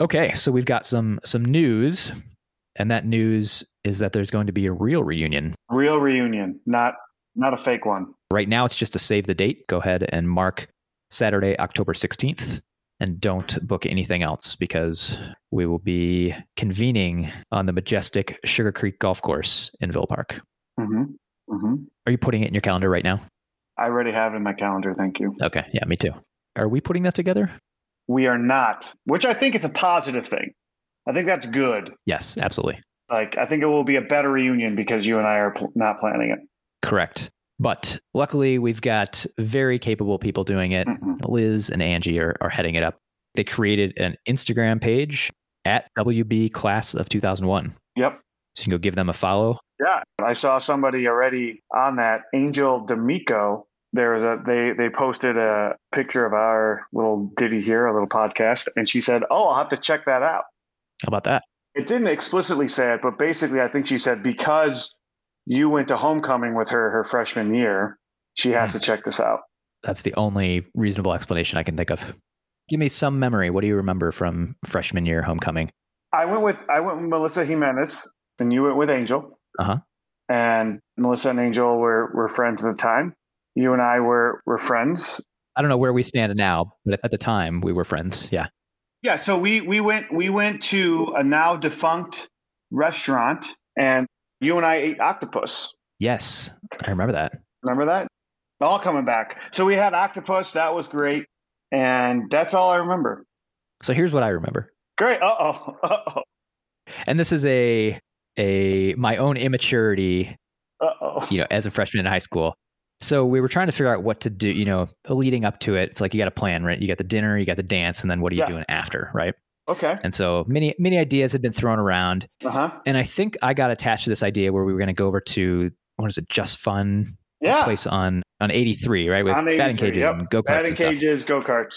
Okay, so we've got some some news, and that news is that there's going to be a real reunion. Real reunion, not not a fake one. Right now, it's just to save the date. Go ahead and mark Saturday, October 16th, and don't book anything else because we will be convening on the majestic Sugar Creek Golf Course in Villa Park. hmm hmm Are you putting it in your calendar right now? I already have it in my calendar. Thank you. Okay, yeah, me too. Are we putting that together? We are not, which I think is a positive thing. I think that's good. Yes, absolutely. Like, I think it will be a better reunion because you and I are pl- not planning it. Correct. But luckily, we've got very capable people doing it. Mhm. Liz and Angie are, are heading it up. They created an Instagram page at WB Class of 2001. Yep. So you can go give them a follow. Yeah, I saw somebody already on that. Angel D'Amico. There was a they they posted a picture of our little ditty here, a little podcast, and she said, "Oh, I'll have to check that out." How about that? It didn't explicitly say it, but basically, I think she said because you went to homecoming with her her freshman year, she has to check this out. That's the only reasonable explanation I can think of. Give me some memory. What do you remember from freshman year homecoming? I went with I went with Melissa Jimenez, and you went with Angel. Uh-huh. And Melissa and Angel were were friends at the time. You and I were were friends. I don't know where we stand now, but at the time we were friends. Yeah. Yeah, so we we went we went to a now defunct restaurant, and you and I ate octopus. Yes, I remember that. Remember that? All coming back. So we had octopus. That was great, and that's all I remember. So here's what I remember. Great. Uh oh. Uh oh. And this is a a my own immaturity, Uh oh. you know, as a freshman in high school. So we were trying to figure out what to do, you know, leading up to it. It's like you got a plan, right? You got the dinner, you got the dance, and then what are you Yeah. doing after, right? Okay. And so many many ideas had been thrown around. Uh huh. And I think I got attached to this idea where we were going to go over to what is it, Just Fun Yeah. place on on 83, right? With On batting 83, cages yep. and go karts Batting and stuff. cages, go karts.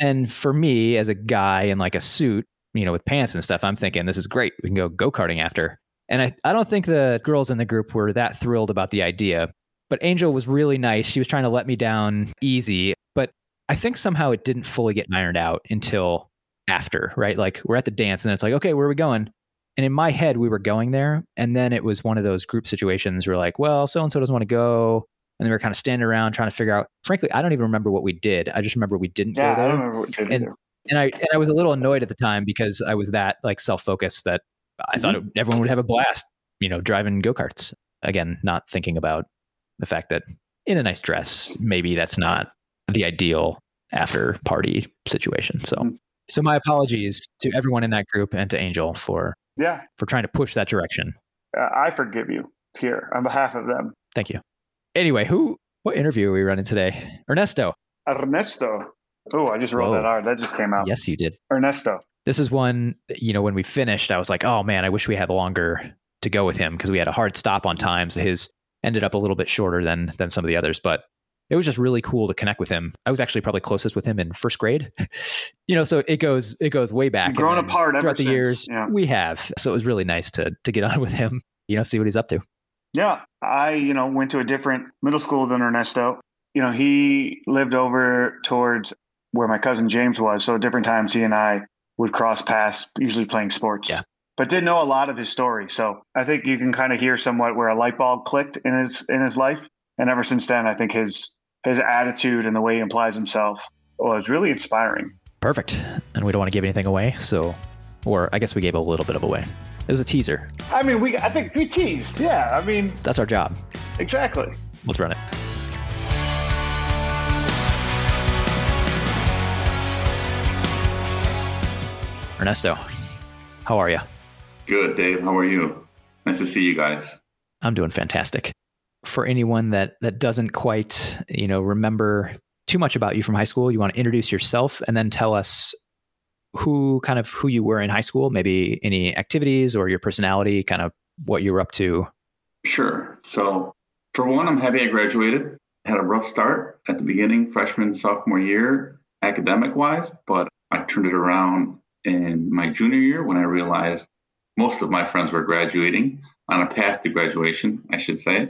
And for me, as a guy in like a suit, you know, with pants and stuff, I'm thinking this is great. We can go go karting after. And I, I don't think the girls in the group were that thrilled about the idea. But Angel was really nice. She was trying to let me down easy. But I think somehow it didn't fully get ironed out until after, right? Like we're at the dance and then it's like, okay, where are we going? And in my head, we were going there. And then it was one of those group situations where like, well, so and so doesn't want to go. And then we were kind of standing around trying to figure out. Frankly, I don't even remember what we did. I just remember we didn't Yeah, go I don't remember what they did And- and I and I was a little annoyed at the time because I was that like self focused that I thought mm-hmm. it, everyone would have a blast, you know, driving go karts. Again, not thinking about the fact that in a nice dress, maybe that's not the ideal after party situation. So, Mm. so my apologies to everyone in that group and to Angel for Yeah, for trying to push that direction. uh, I forgive you here on behalf of them. Thank you. Anyway, who what interview are we running today? Ernesto. Ernesto. Oh, I just rolled Whoa. that R. That just came out. Yes, you did. Ernesto. this is one you know when we finished i was like oh man i wish we had longer to go with him because we had a hard stop on time so his ended up a little bit shorter than than some of the others but it was just really cool to connect with him i was actually probably closest with him in first grade you know so it goes it goes way back You've grown apart throughout the since. years Yeah. we have so it was really nice to to get on with him you know see what he's up to Yeah, I you know went to a different middle school than Ernesto. You know, he lived over towards where my cousin James was, so at different times he and I would cross paths, usually playing sports. Yeah. But didn't know a lot of his story, so I think you can kind of hear somewhat where a light bulb clicked in his in his life, and ever since then, I think his his attitude and the way he implies himself was really inspiring. perfect. And we don't want to give anything away so or i guess we gave a little bit of away. It was a teaser. I mean, we I think we teased. Yeah, I mean, that's our job. Exactly. let's run it. Ernesto how are you Good, Dave. How are you? Nice to see you guys. I'm doing fantastic. For anyone that that doesn't quite, you know, remember too much about you from high school, you want to introduce yourself and then tell us who kind of who you were in high school, maybe any activities or your personality, kind of what you were up to. Sure. So, for one, I'm happy I graduated. Had a rough start at the beginning, freshman, sophomore year, academic wise, but I turned it around in my junior year when I realized most of my friends were graduating on a path to graduation, I should say.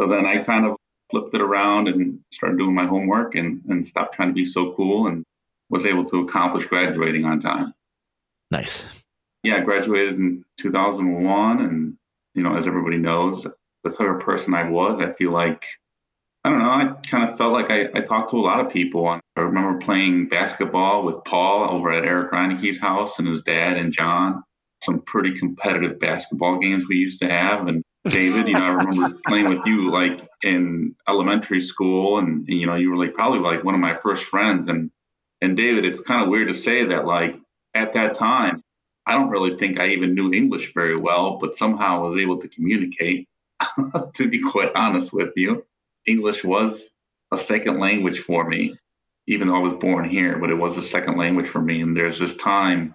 So then I kind of flipped it around and started doing my homework and, and stopped trying to be so cool and was able to accomplish graduating on time. Nice. Yeah, I graduated in 2001. And, you know, as everybody knows, the type of person I was, I feel like, I don't know, I kind of felt like I, I talked to a lot of people. I remember playing basketball with Paul over at Eric Reineke's house and his dad and John. Some pretty competitive basketball games we used to have. And David, you know, I remember playing with you like in elementary school, and, you know, you were like probably like one of my first friends. And and David, it's kind of weird to say that like at that time, I don't really think I even knew English very well, but somehow I was able to communicate. to be quite honest with you, English was a second language for me, even though I was born here, but it was a second language for me. And there's this time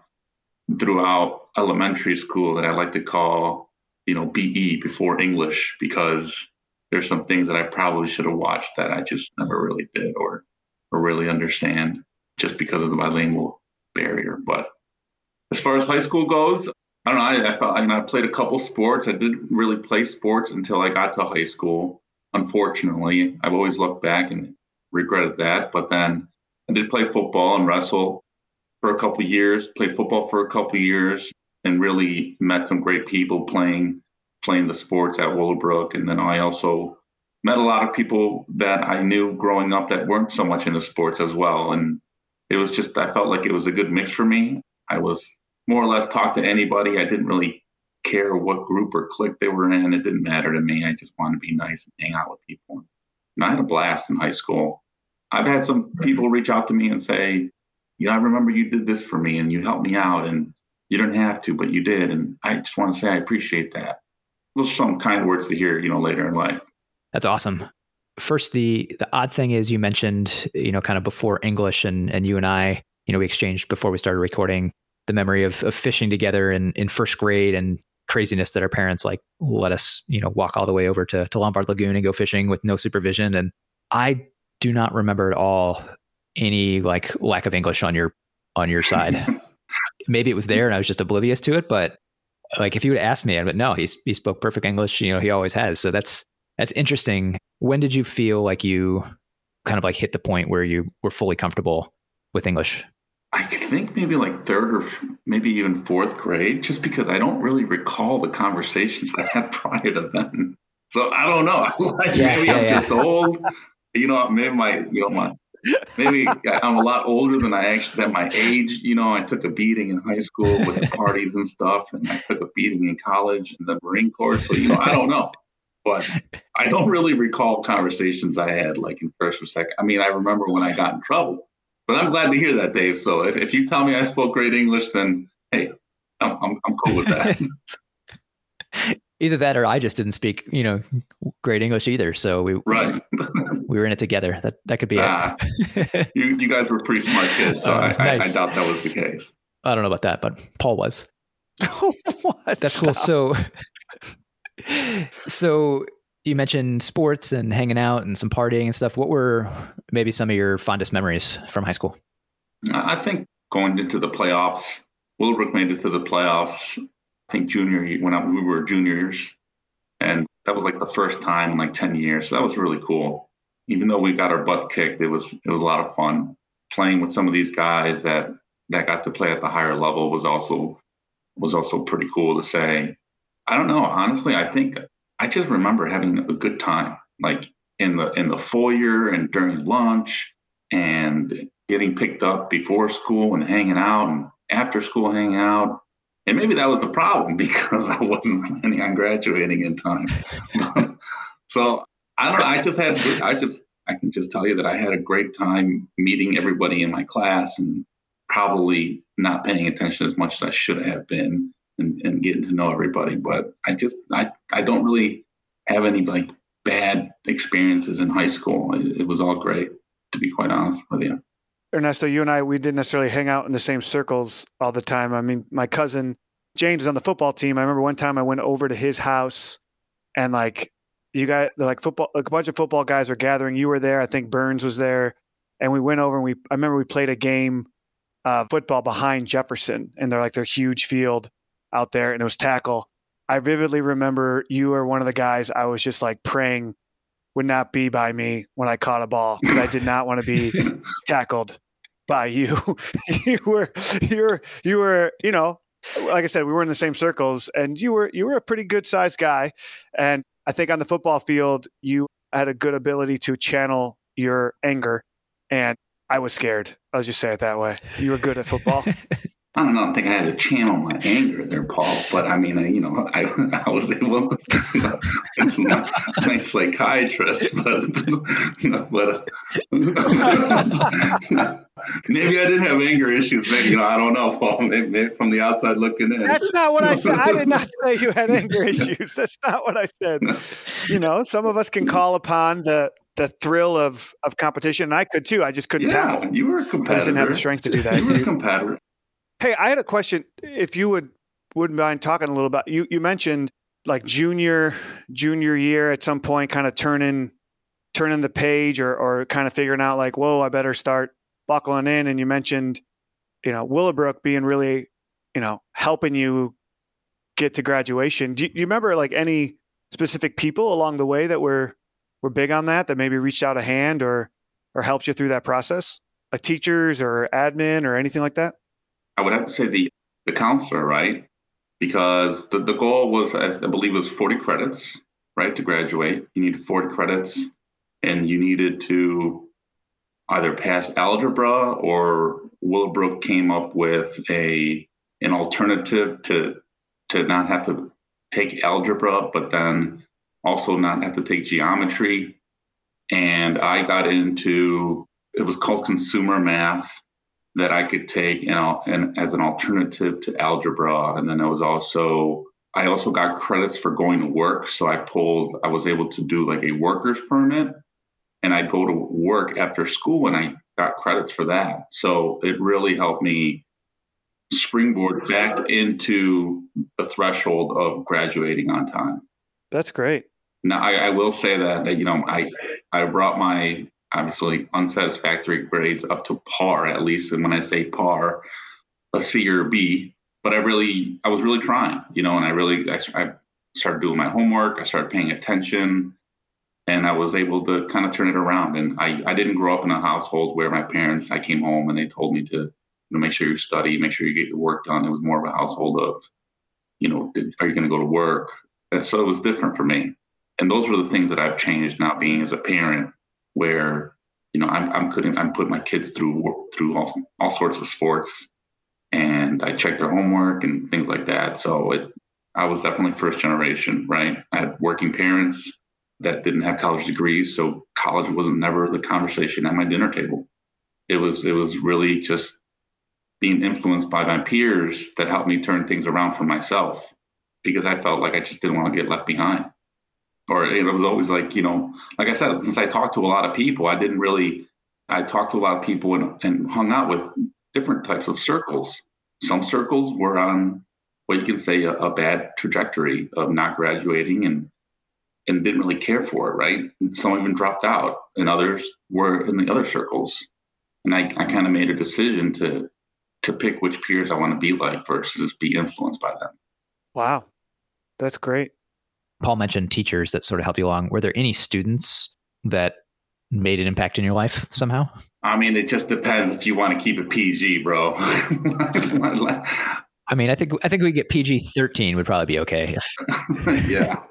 throughout elementary school that I like to call, you know, BE before English because there's some things that I probably should have watched that I just never really did or or really understand just because of the bilingual barrier. But as far as high school goes, I don't know. I, I felt I, mean, I played a couple sports. I didn't really play sports until I got to high school. Unfortunately, I've always looked back and regretted that. But then I did play football and wrestle for a couple years. Played football for a couple years and really met some great people playing playing the sports at Willowbrook. And then I also met a lot of people that I knew growing up that weren't so much into sports as well. And it was just I felt like it was a good mix for me. I was more or less talk to anybody. I didn't really care what group or clique they were in. It didn't matter to me. I just wanted to be nice and hang out with people. And I had a blast in high school. I've had some people reach out to me and say, you know, I remember you did this for me and you helped me out and you didn't have to, but you did. And I just want to say I appreciate that. Those are some kind words to hear, you know, later in life. That's awesome first the the odd thing is you mentioned you know kind of before english and and you and i you know we exchanged before we started recording the memory of, of fishing together in in first grade and craziness that our parents like let us you know walk all the way over to, to lombard lagoon and go fishing with no supervision and i do not remember at all any like lack of english on your on your side maybe it was there and i was just oblivious to it but like if you would ask me but no he, he spoke perfect english you know he always has so that's that's interesting. When did you feel like you kind of like hit the point where you were fully comfortable with English? I think maybe like third or maybe even fourth grade, just because I don't really recall the conversations I had prior to then. So I don't know. like yeah, maybe yeah, I'm yeah. just old. You know, maybe my you know my maybe I'm a lot older than I actually am at my age. You know, I took a beating in high school with the parties and stuff, and I took a beating in college and the Marine Corps. So you know, I don't know but I don't really recall conversations I had like in first or second. I mean, I remember when I got in trouble, but I'm glad to hear that, Dave. So if, if you tell me I spoke great English, then hey, I'm, I'm, I'm cool with that. either that or I just didn't speak, you know, great English either. So we right. we were in it together. That that could be ah, it. you you guys were pretty smart kids. So uh, I, nice. I, I, doubt that was the case. I don't know about that, but Paul was. what? That's cool. So so you mentioned sports and hanging out and some partying and stuff. What were maybe some of your fondest memories from high school? I think going into the playoffs, Willowbrook made it to the playoffs. I think junior when we were juniors, and that was like the first time in like ten years. So that was really cool. Even though we got our butts kicked, it was it was a lot of fun playing with some of these guys that that got to play at the higher level was also was also pretty cool to say I don't know. Honestly, I think I just remember having a good time, like in the in the foyer and during lunch, and getting picked up before school and hanging out, and after school hanging out. And maybe that was the problem because I wasn't planning on graduating in time. so I don't know. I just had. I just. I can just tell you that I had a great time meeting everybody in my class and probably not paying attention as much as I should have been and, and getting to know everybody. But I just I I don't really have any like bad experiences in high school. It, it was all great, to be quite honest with you. Ernesto, you and I, we didn't necessarily hang out in the same circles all the time. I mean, my cousin James is on the football team. I remember one time I went over to his house and like you guys, like football, like a bunch of football guys were gathering. You were there. I think Burns was there. And we went over and we, I remember we played a game, uh, football behind Jefferson and they're like their huge field out there and it was tackle. I vividly remember you were one of the guys I was just like praying would not be by me when I caught a ball because I did not want to be tackled. by you. you were you were you were you know like I said, we were in the same circles, and you were you were a pretty good sized guy, and I think on the football field you had a good ability to channel your anger, and I was scared. I'll just say it that way. You were good at football. I don't know. I think I had to channel my anger there, Paul. But I mean, I, you know, I, I was able. To, it's not my psychiatrist, but but uh, maybe I didn't have anger issues. Maybe you know, I don't know, Paul. Maybe, maybe from the outside looking in. That's not what I said. I did not say you had anger issues. That's not what I said. You know, some of us can call upon the the thrill of of competition. And I could too. I just couldn't yeah, tackle. You were a competitor. I just didn't have the strength to do that. You were a competitor. Hey, I had a question. If you would wouldn't mind talking a little about you. You mentioned like junior junior year at some point, kind of turning turning the page or or kind of figuring out like, whoa, I better start buckling in. And you mentioned, you know, Willowbrook being really, you know, helping you get to graduation. Do you, do you remember like any specific people along the way that were were big on that that maybe reached out a hand or or helped you through that process? Like teachers or admin or anything like that? I would have to say the the counselor, right? Because the, the goal was, I believe, it was 40 credits, right, to graduate. You needed 40 credits, and you needed to either pass algebra or Willowbrook came up with a an alternative to to not have to take algebra, but then also not have to take geometry. And I got into it was called consumer math that I could take you know, and as an alternative to algebra. And then I was also I also got credits for going to work. So I pulled I was able to do like a worker's permit and I'd go to work after school and I got credits for that. So it really helped me springboard back into the threshold of graduating on time. That's great. Now I, I will say that, that you know I I brought my obviously unsatisfactory grades up to par at least and when i say par a c or a b but i really i was really trying you know and i really i, I started doing my homework i started paying attention and i was able to kind of turn it around and i i didn't grow up in a household where my parents i came home and they told me to you know make sure you study make sure you get your work done. It was more of a household of you know did, are you going to go to work? And so it was different for me. And those were the things that i've changed now being as a parent where you know I'm I'm putting I'm putting my kids through through all, all sorts of sports, and I check their homework and things like that. So it I was definitely first generation, right? I had working parents that didn't have college degrees, so college wasn't never the conversation at my dinner table. It was it was really just being influenced by my peers that helped me turn things around for myself because I felt like I just didn't want to get left behind or it was always like you know like i said since i talked to a lot of people i didn't really i talked to a lot of people and, and hung out with different types of circles. Some circles were on what you can say a, a bad trajectory of not graduating and and didn't really care for it right? Some even dropped out and others were in the other circles. And i, I kind of made a decision to to pick which peers i want to be like versus be influenced by them. Wow. That's great Paul mentioned teachers that sort of help you along. Were there any students that made an impact in your life somehow? I mean, it just depends if you want to keep it PG, bro. I mean, I think I think we get PG thirteen would probably be okay. yeah,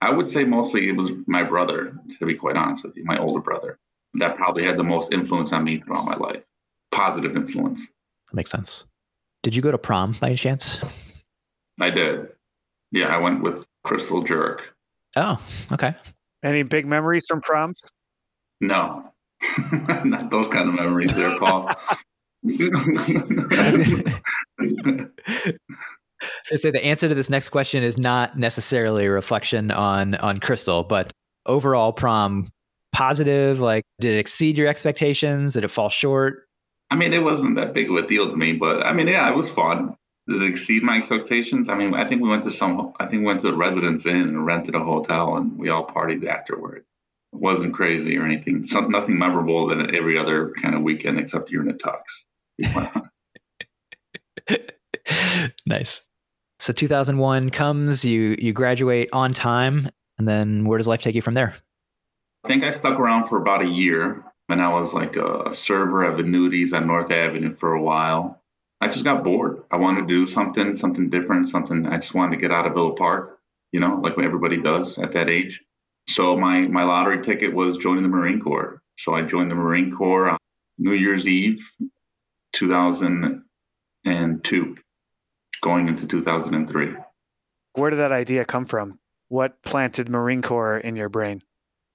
I would say mostly it was my brother. To be quite honest with you, my older brother that probably had the most influence on me throughout my life. Positive influence. That makes sense. Did you go to prom by any chance? I did. Yeah, I went with Crystal Jerk. Oh, okay. Any big memories from proms? No, not those kind of memories there, Paul. so say the answer to this next question is not necessarily a reflection on on Crystal, but overall prom positive. Like, did it exceed your expectations? Did it fall short? I mean, it wasn't that big of a deal to me, but I mean, yeah, it was fun did it exceed my expectations? I mean, I think we went to some, I think we went to the Residence Inn and rented a hotel and we all partied afterward. It wasn't crazy or anything. Some, nothing memorable than every other kind of weekend except you're in a tux. nice. So 2001 comes, you you graduate on time, and then where does life take you from there? I think I stuck around for about a year. and I was like a server of annuities on North Avenue for a while. I just got bored. I wanted to do something, something different, something. I just wanted to get out of Villa Park, you know, like everybody does at that age. So my my lottery ticket was joining the Marine Corps. So I joined the Marine Corps on New Year's Eve, 2002, going into 2003. Where did that idea come from? What planted Marine Corps in your brain?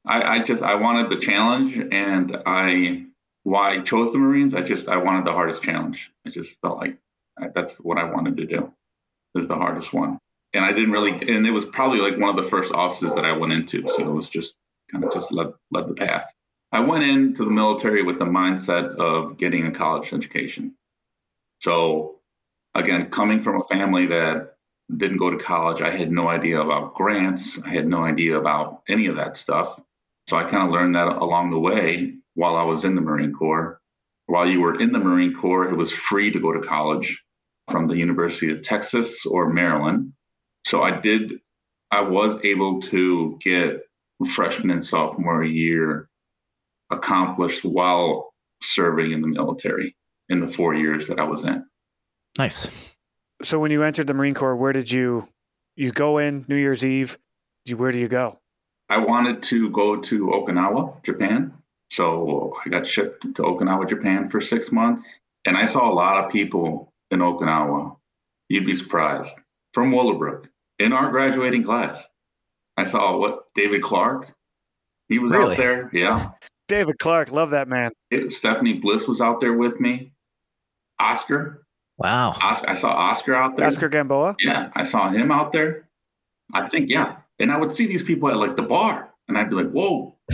I, I just I wanted the challenge, and I why I chose the Marines. I just I wanted the hardest challenge. I just felt like that's what I wanted to do. Is the hardest one, and I didn't really. And it was probably like one of the first offices that I went into, so it was just kind of just led led the path. I went into the military with the mindset of getting a college education. So, again, coming from a family that didn't go to college, I had no idea about grants. I had no idea about any of that stuff. So I kind of learned that along the way while I was in the Marine Corps. While you were in the Marine Corps, it was free to go to college from the University of Texas or Maryland. So I did, I was able to get freshman and sophomore year accomplished while serving in the military in the four years that I was in. Nice. So when you entered the Marine Corps, where did you you go in New Year's Eve? Where do you go? I wanted to go to Okinawa, Japan. So I got shipped to Okinawa, Japan for six months. And I saw a lot of people in Okinawa. You'd be surprised. From Willowbrook in our graduating class. I saw what David Clark. He was really? out there. Yeah. David Clark, love that man. It, Stephanie Bliss was out there with me. Oscar. Wow. Oscar, I saw Oscar out there. Oscar Gamboa? Yeah, I saw him out there. I think, yeah. And I would see these people at like the bar, and I'd be like, whoa.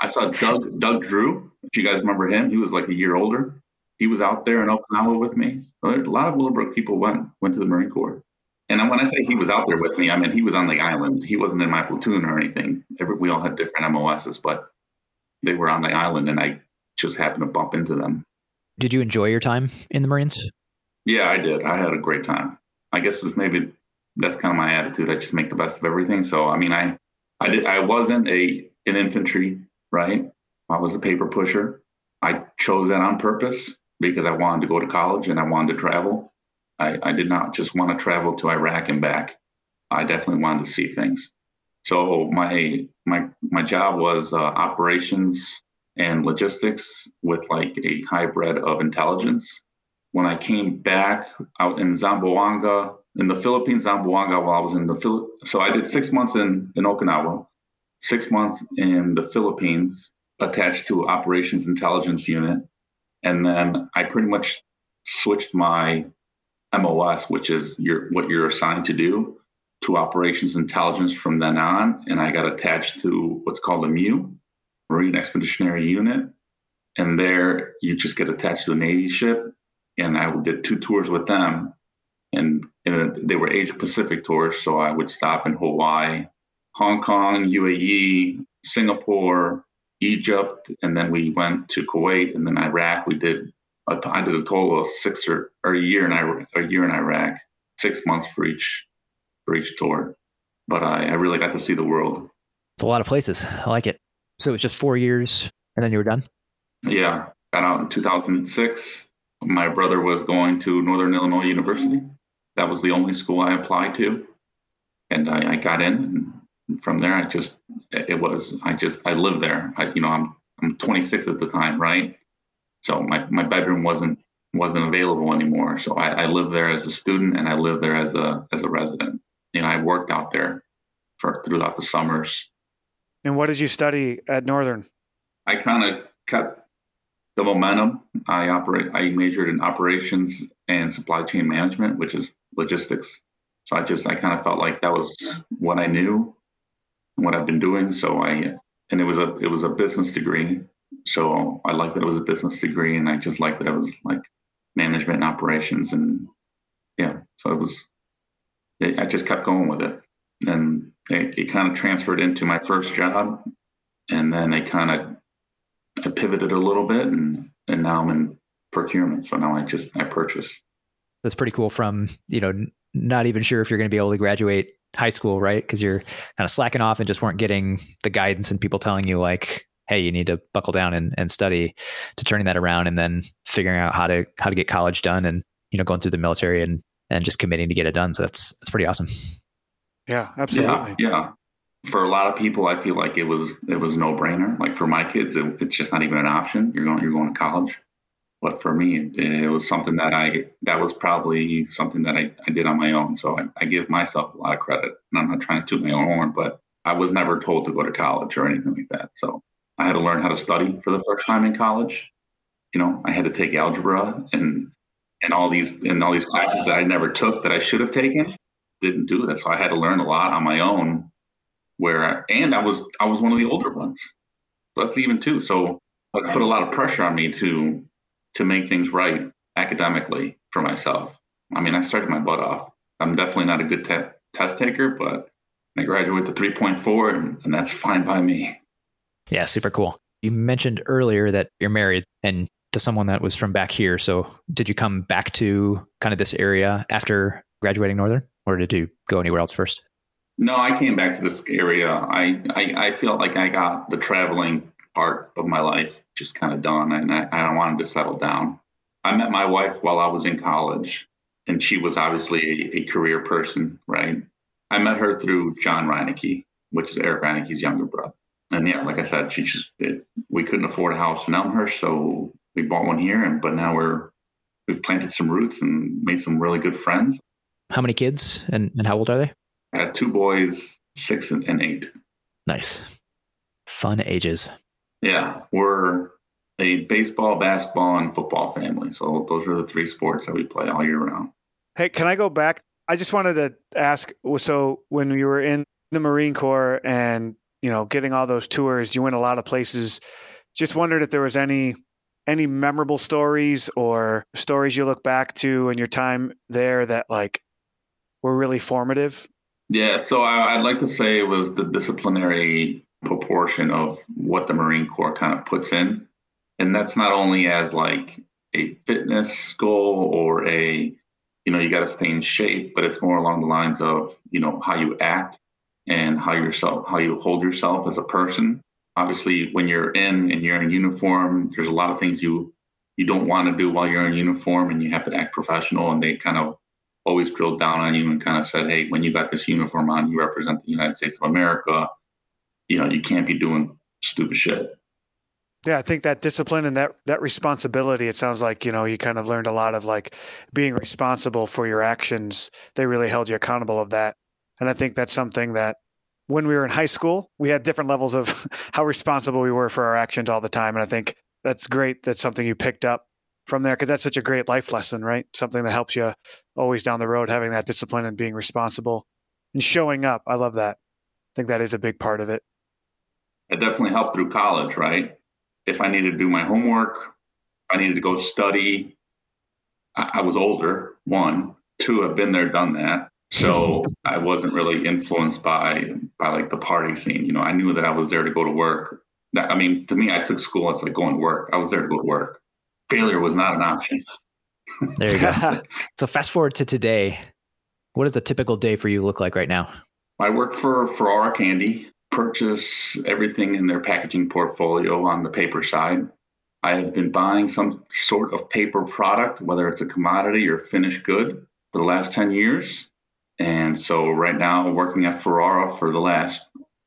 I saw Doug Doug Drew. If you guys remember him, he was like a year older. He was out there in Okinawa with me. A lot of Willowbrook people went went to the Marine Corps. And when I say he was out there with me, I mean he was on the island. He wasn't in my platoon or anything. Every, we all had different MOSs, but they were on the island, and I just happened to bump into them. Did you enjoy your time in the Marines? Yeah, I did. I had a great time. I guess it's maybe that's kind of my attitude. I just make the best of everything. So I mean, I I did I wasn't a an infantry, right? I was a paper pusher. I chose that on purpose because I wanted to go to college and I wanted to travel. I, I did not just want to travel to Iraq and back. I definitely wanted to see things. So my my my job was uh, operations and logistics with like a hybrid of intelligence. When I came back out in Zamboanga, in the Philippines, Zamboanga, while I was in the Phil- so I did six months in in Okinawa, six months in the Philippines, attached to operations intelligence unit, and then I pretty much switched my MOS, which is your what you're assigned to do, to operations intelligence from then on, and I got attached to what's called a MEU, Marine Expeditionary Unit, and there you just get attached to a Navy ship, and I did two tours with them and, and they were Asia Pacific tours. So I would stop in Hawaii, Hong Kong, UAE, Singapore, Egypt, and then we went to Kuwait and then Iraq. We did a, I did a total of six or, or a year in Iraq, a year in Iraq, six months for each for each tour. But I, I really got to see the world. It's a lot of places. I like it. So it's just four years, and then you were done. Yeah, got out in 2006. My brother was going to Northern Illinois University that was the only school I applied to, and I, I got in. And from there, I just it was I just I lived there. I you know I'm I'm 26 at the time, right? So my my bedroom wasn't wasn't available anymore. So I, I lived there as a student, and I lived there as a as a resident. You know, I worked out there for throughout the summers. And what did you study at Northern? I kind of kept the momentum. I operate. I majored in operations and supply chain management, which is logistics. So I just I kind of felt like that was what I knew, and what I've been doing. So I and it was a it was a business degree. So I liked that it was a business degree, and I just liked that it was like management and operations, and yeah. So it was. It, I just kept going with it, and it, it kind of transferred into my first job, and then it kind of I pivoted a little bit, and and now I'm in procurement. So now I just I purchase that's pretty cool from you know not even sure if you're going to be able to graduate high school right because you're kind of slacking off and just weren't getting the guidance and people telling you like hey, you need to buckle down and, and study to turning that around and then figuring out how to how to get college done and you know going through the military and and just committing to get it done. So that's that's pretty awesome. Yeah, absolutely. Yeah, yeah. For a lot of people, I feel like it was it was no brainer. Like for my kids, it, it's just not even an option. You're going you're going to college. But for me, it, it, was something that I that was probably something that I, I did on my own. So I, I give myself a lot of credit. And I'm not trying to toot my own horn, but I was never told to go to college or anything like that. So I had to learn how to study for the first time in college. You know, I had to take algebra and and all these and all these classes that I never took that I should have taken. Didn't do that, so I had to learn a lot on my own. Where and I was I was one of the older ones. That's even too. So it put a lot of pressure on me to to make things right academically for myself. I mean, I started my butt off. I'm definitely not a good te- test taker, but I graduate to 3.4, and, and that's fine by me. Yeah, super cool. You mentioned earlier that you're married and to someone that was from back here. So, did you come back to kind of this area after graduating Northern, or did you go anywhere else first? No, I came back to this area. I I, I felt like I got the traveling part of my life just kind of done, and I, I wanted to settle down. I met my wife while I was in college, and she was obviously a, a career person, right? I met her through John Reineke, which is Eric Reineke's younger brother. And yeah, like I said, she just it, we couldn't afford a house in Elmhurst, so we bought one here. And but now we're we've planted some roots and made some really good friends. How many kids and, and how old are they? I got two boys, six and, and eight. Nice, fun ages. Yeah, we're a baseball, basketball, and football family. So those are the three sports that we play all year round. Hey, can I go back? I just wanted to ask. So when you were in the Marine Corps and you know getting all those tours, you went a lot of places. Just wondered if there was any any memorable stories or stories you look back to in your time there that like were really formative. Yeah, so I, I'd like to say it was the disciplinary proportion of what the Marine Corps kind of puts in. And that's not only as like a fitness goal or a, you know, you got to stay in shape, but it's more along the lines of, you know, how you act and how yourself, how you hold yourself as a person. Obviously, when you're in and you're in uniform, there's a lot of things you you don't want to do while you're in uniform and you have to act professional and they kind of always drilled down on you and kind of said, Hey, when you got this uniform on, you represent the United States of America you know, you can't be doing stupid shit. Yeah, I think that discipline and that that responsibility. It sounds like you know you kind of learned a lot of like being responsible for your actions. They really held you accountable of that, and I think that's something that when we were in high school, we had different levels of how responsible we were for our actions all the time. And I think that's great. That's something you picked up from there because that's such a great life lesson, right? Something that helps you always down the road, having that discipline and being responsible and showing up. I love that. I think that is a big part of it it definitely helped through college, right? If I needed to do my homework, I needed to go study. I, I was older, one. Two, I've been there, done that. So I wasn't really influenced by by like the party scene. You know, I knew that I was there to go to work. That, I mean, to me, I took school as like going to work. I was there to go to work. Failure was not an option. there you go. so fast forward to today. What does a typical day for you look like right now? I work for Ferrara Candy purchase everything in their packaging portfolio on the paper side. I have been buying some sort of paper product, whether it's a commodity or finished good, for the last 10 years. And so right now, working at Ferrara for the last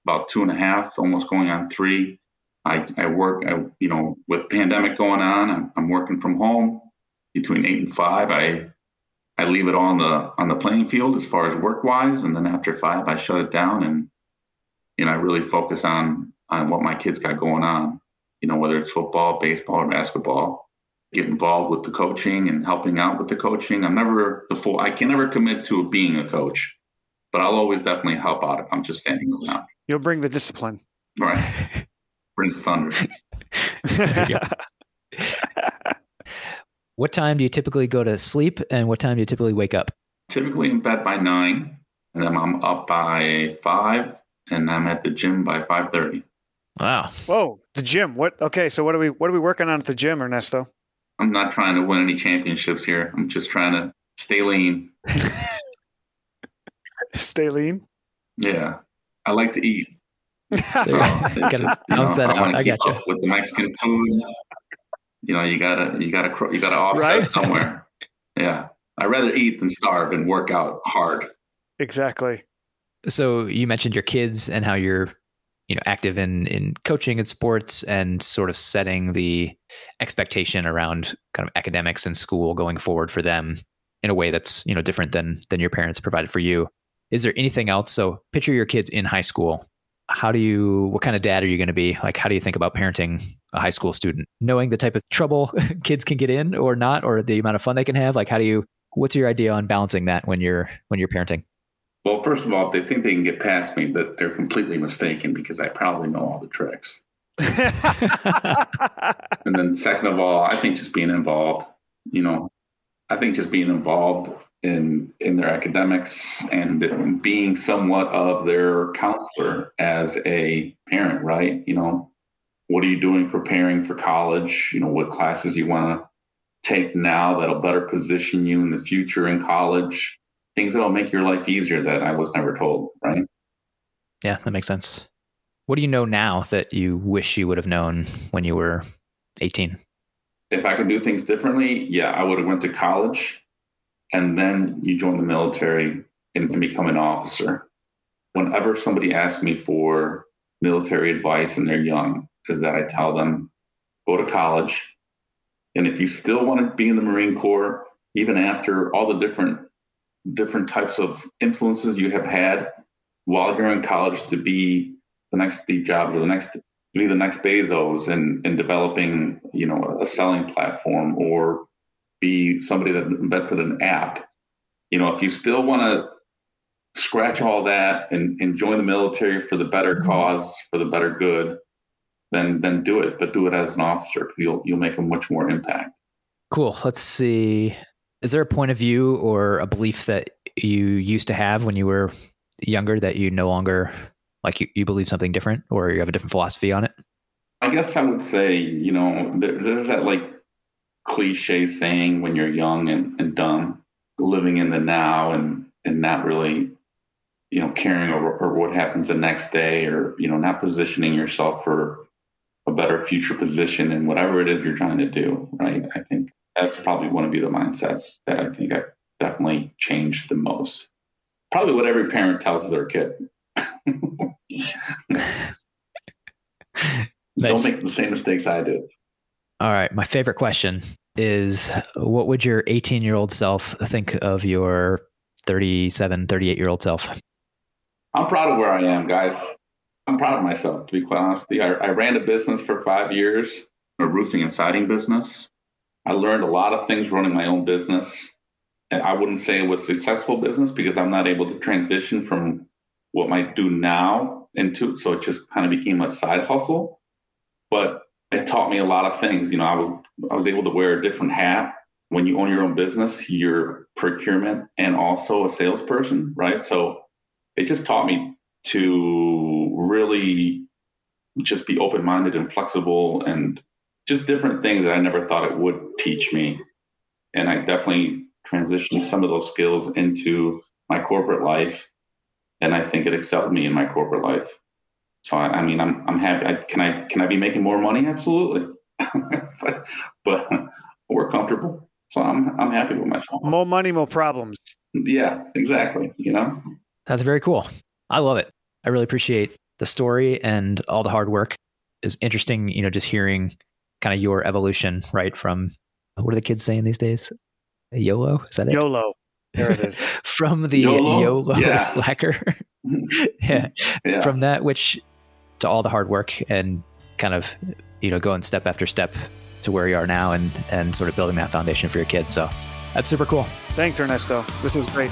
about two and a half, almost going on three. I, I work, I, you know, with pandemic going on, I'm, I'm working from home between eight and five. I I leave it all on the on the playing field as far as work wise, and then after five, I shut it down and you know, I really focus on on what my kids got going on. You know, whether it's football, baseball, or basketball. Get involved with the coaching and helping out with the coaching. I'm never the full. I can never commit to being a coach, but I'll always definitely help out if I'm just standing around. You'll bring the discipline. Right. bring thunder. what time do you typically go to sleep, and what time do you typically wake up? Typically in bed by nine, and then I'm up by five, and I'm at the gym by 5:30. Wow. Whoa, the gym. What? Okay, so what are we what are we working on at the gym, Ernesto? I'm not trying to win any championships here. I'm just trying to stay lean. stay lean. Yeah, I like to eat. Gotta bounce that out. I got you. With the Mexican food, you know, you gotta you gotta you gotta offset right? somewhere. Yeah, I'd rather eat than starve and work out hard. Exactly. So you mentioned your kids and how you're, you know, active in in coaching and sports and sort of setting the expectation around kind of academics and school going forward for them in a way that's you know different than than your parents provided for you. Is there anything else? So picture your kids in high school. How do you? What kind of dad are you going to be? Like, how do you think about parenting a high school student, knowing the type of trouble kids can get in or not, or the amount of fun they can have? Like, how do you? What's your idea on balancing that when you're when you're parenting? Well, first of all, if they think they can get past me, that they're completely mistaken because I probably know all the tricks. and then second of all, I think just being involved, you know, I think just being involved in in their academics and being somewhat of their counselor as a parent, right? You know, what are you doing preparing for college? You know, what classes you want to take now that'll better position you in the future in college? Things that'll make your life easier that I was never told, right? Yeah, that makes sense. What do you know now that you wish you would have known when you were 18? If I could do things differently, yeah, I would have went to college and then you join the military and, become an officer. Whenever somebody asks me for military advice and they're young, is that I tell them, go to college. And if you still want to be in the Marine Corps, even after all the different different types of influences you have had while you're in college to be the next Steve Jobs or the next be the next Bezos and in developing, you know, a selling platform or be somebody that invented an app. You know, if you still want to scratch all that and, and join the military for the better mm-hmm. cause, for the better good, then then do it. But do it as an officer. You'll you'll make a much more impact. Cool. Let's see. Is there a point of view or a belief that you used to have when you were younger that you no longer like you, you believe something different or you have a different philosophy on it? I guess I would say, you know, there, there's that like cliche saying when you're young and, and dumb, living in the now and and not really, you know, caring over, or what happens the next day or, you know, not positioning yourself for a better future position in whatever it is you're trying to do. Right. I think that's probably going to be the mindset that I think I definitely changed the most. Probably what every parent tells their kid. Don't make the same mistakes I did. All right. My favorite question is what would your 18 year old self think of your 37, 38 year old self? I'm proud of where I am, guys. I'm proud of myself, to be quite honest with you. I, I ran a business for five years, a roofing and siding business. I learned a lot of things running my own business. And I wouldn't say it was successful business because I'm not able to transition from what I do now into it. So it just kind of became a side hustle. But it taught me a lot of things. You know, I was I was able to wear a different hat. When you own your own business, you're procurement and also a salesperson, right? So it just taught me to really just be open minded and flexible and just different things that I never thought it would teach me. And I definitely transitioned some of those skills into my corporate life. And I think it excelled me in my corporate life. So I, I mean, I'm I'm happy. I, can I can I be making more money? Absolutely, but, but we're comfortable. So I'm I'm happy with myself. More money, more problems. Yeah, exactly. You know, that's very cool. I love it. I really appreciate the story and all the hard work. Is interesting, you know, just hearing kind of your evolution, right? From what are the kids saying these days? YOLO? Is that it? YOLO. There it is. From the YOLO, YOLO yeah. slacker. yeah. yeah. From that, which to all the hard work and kind of you know going step after step to where you are now and and sort of building that foundation for your kids. So that's super cool. Thanks ernesto. This was great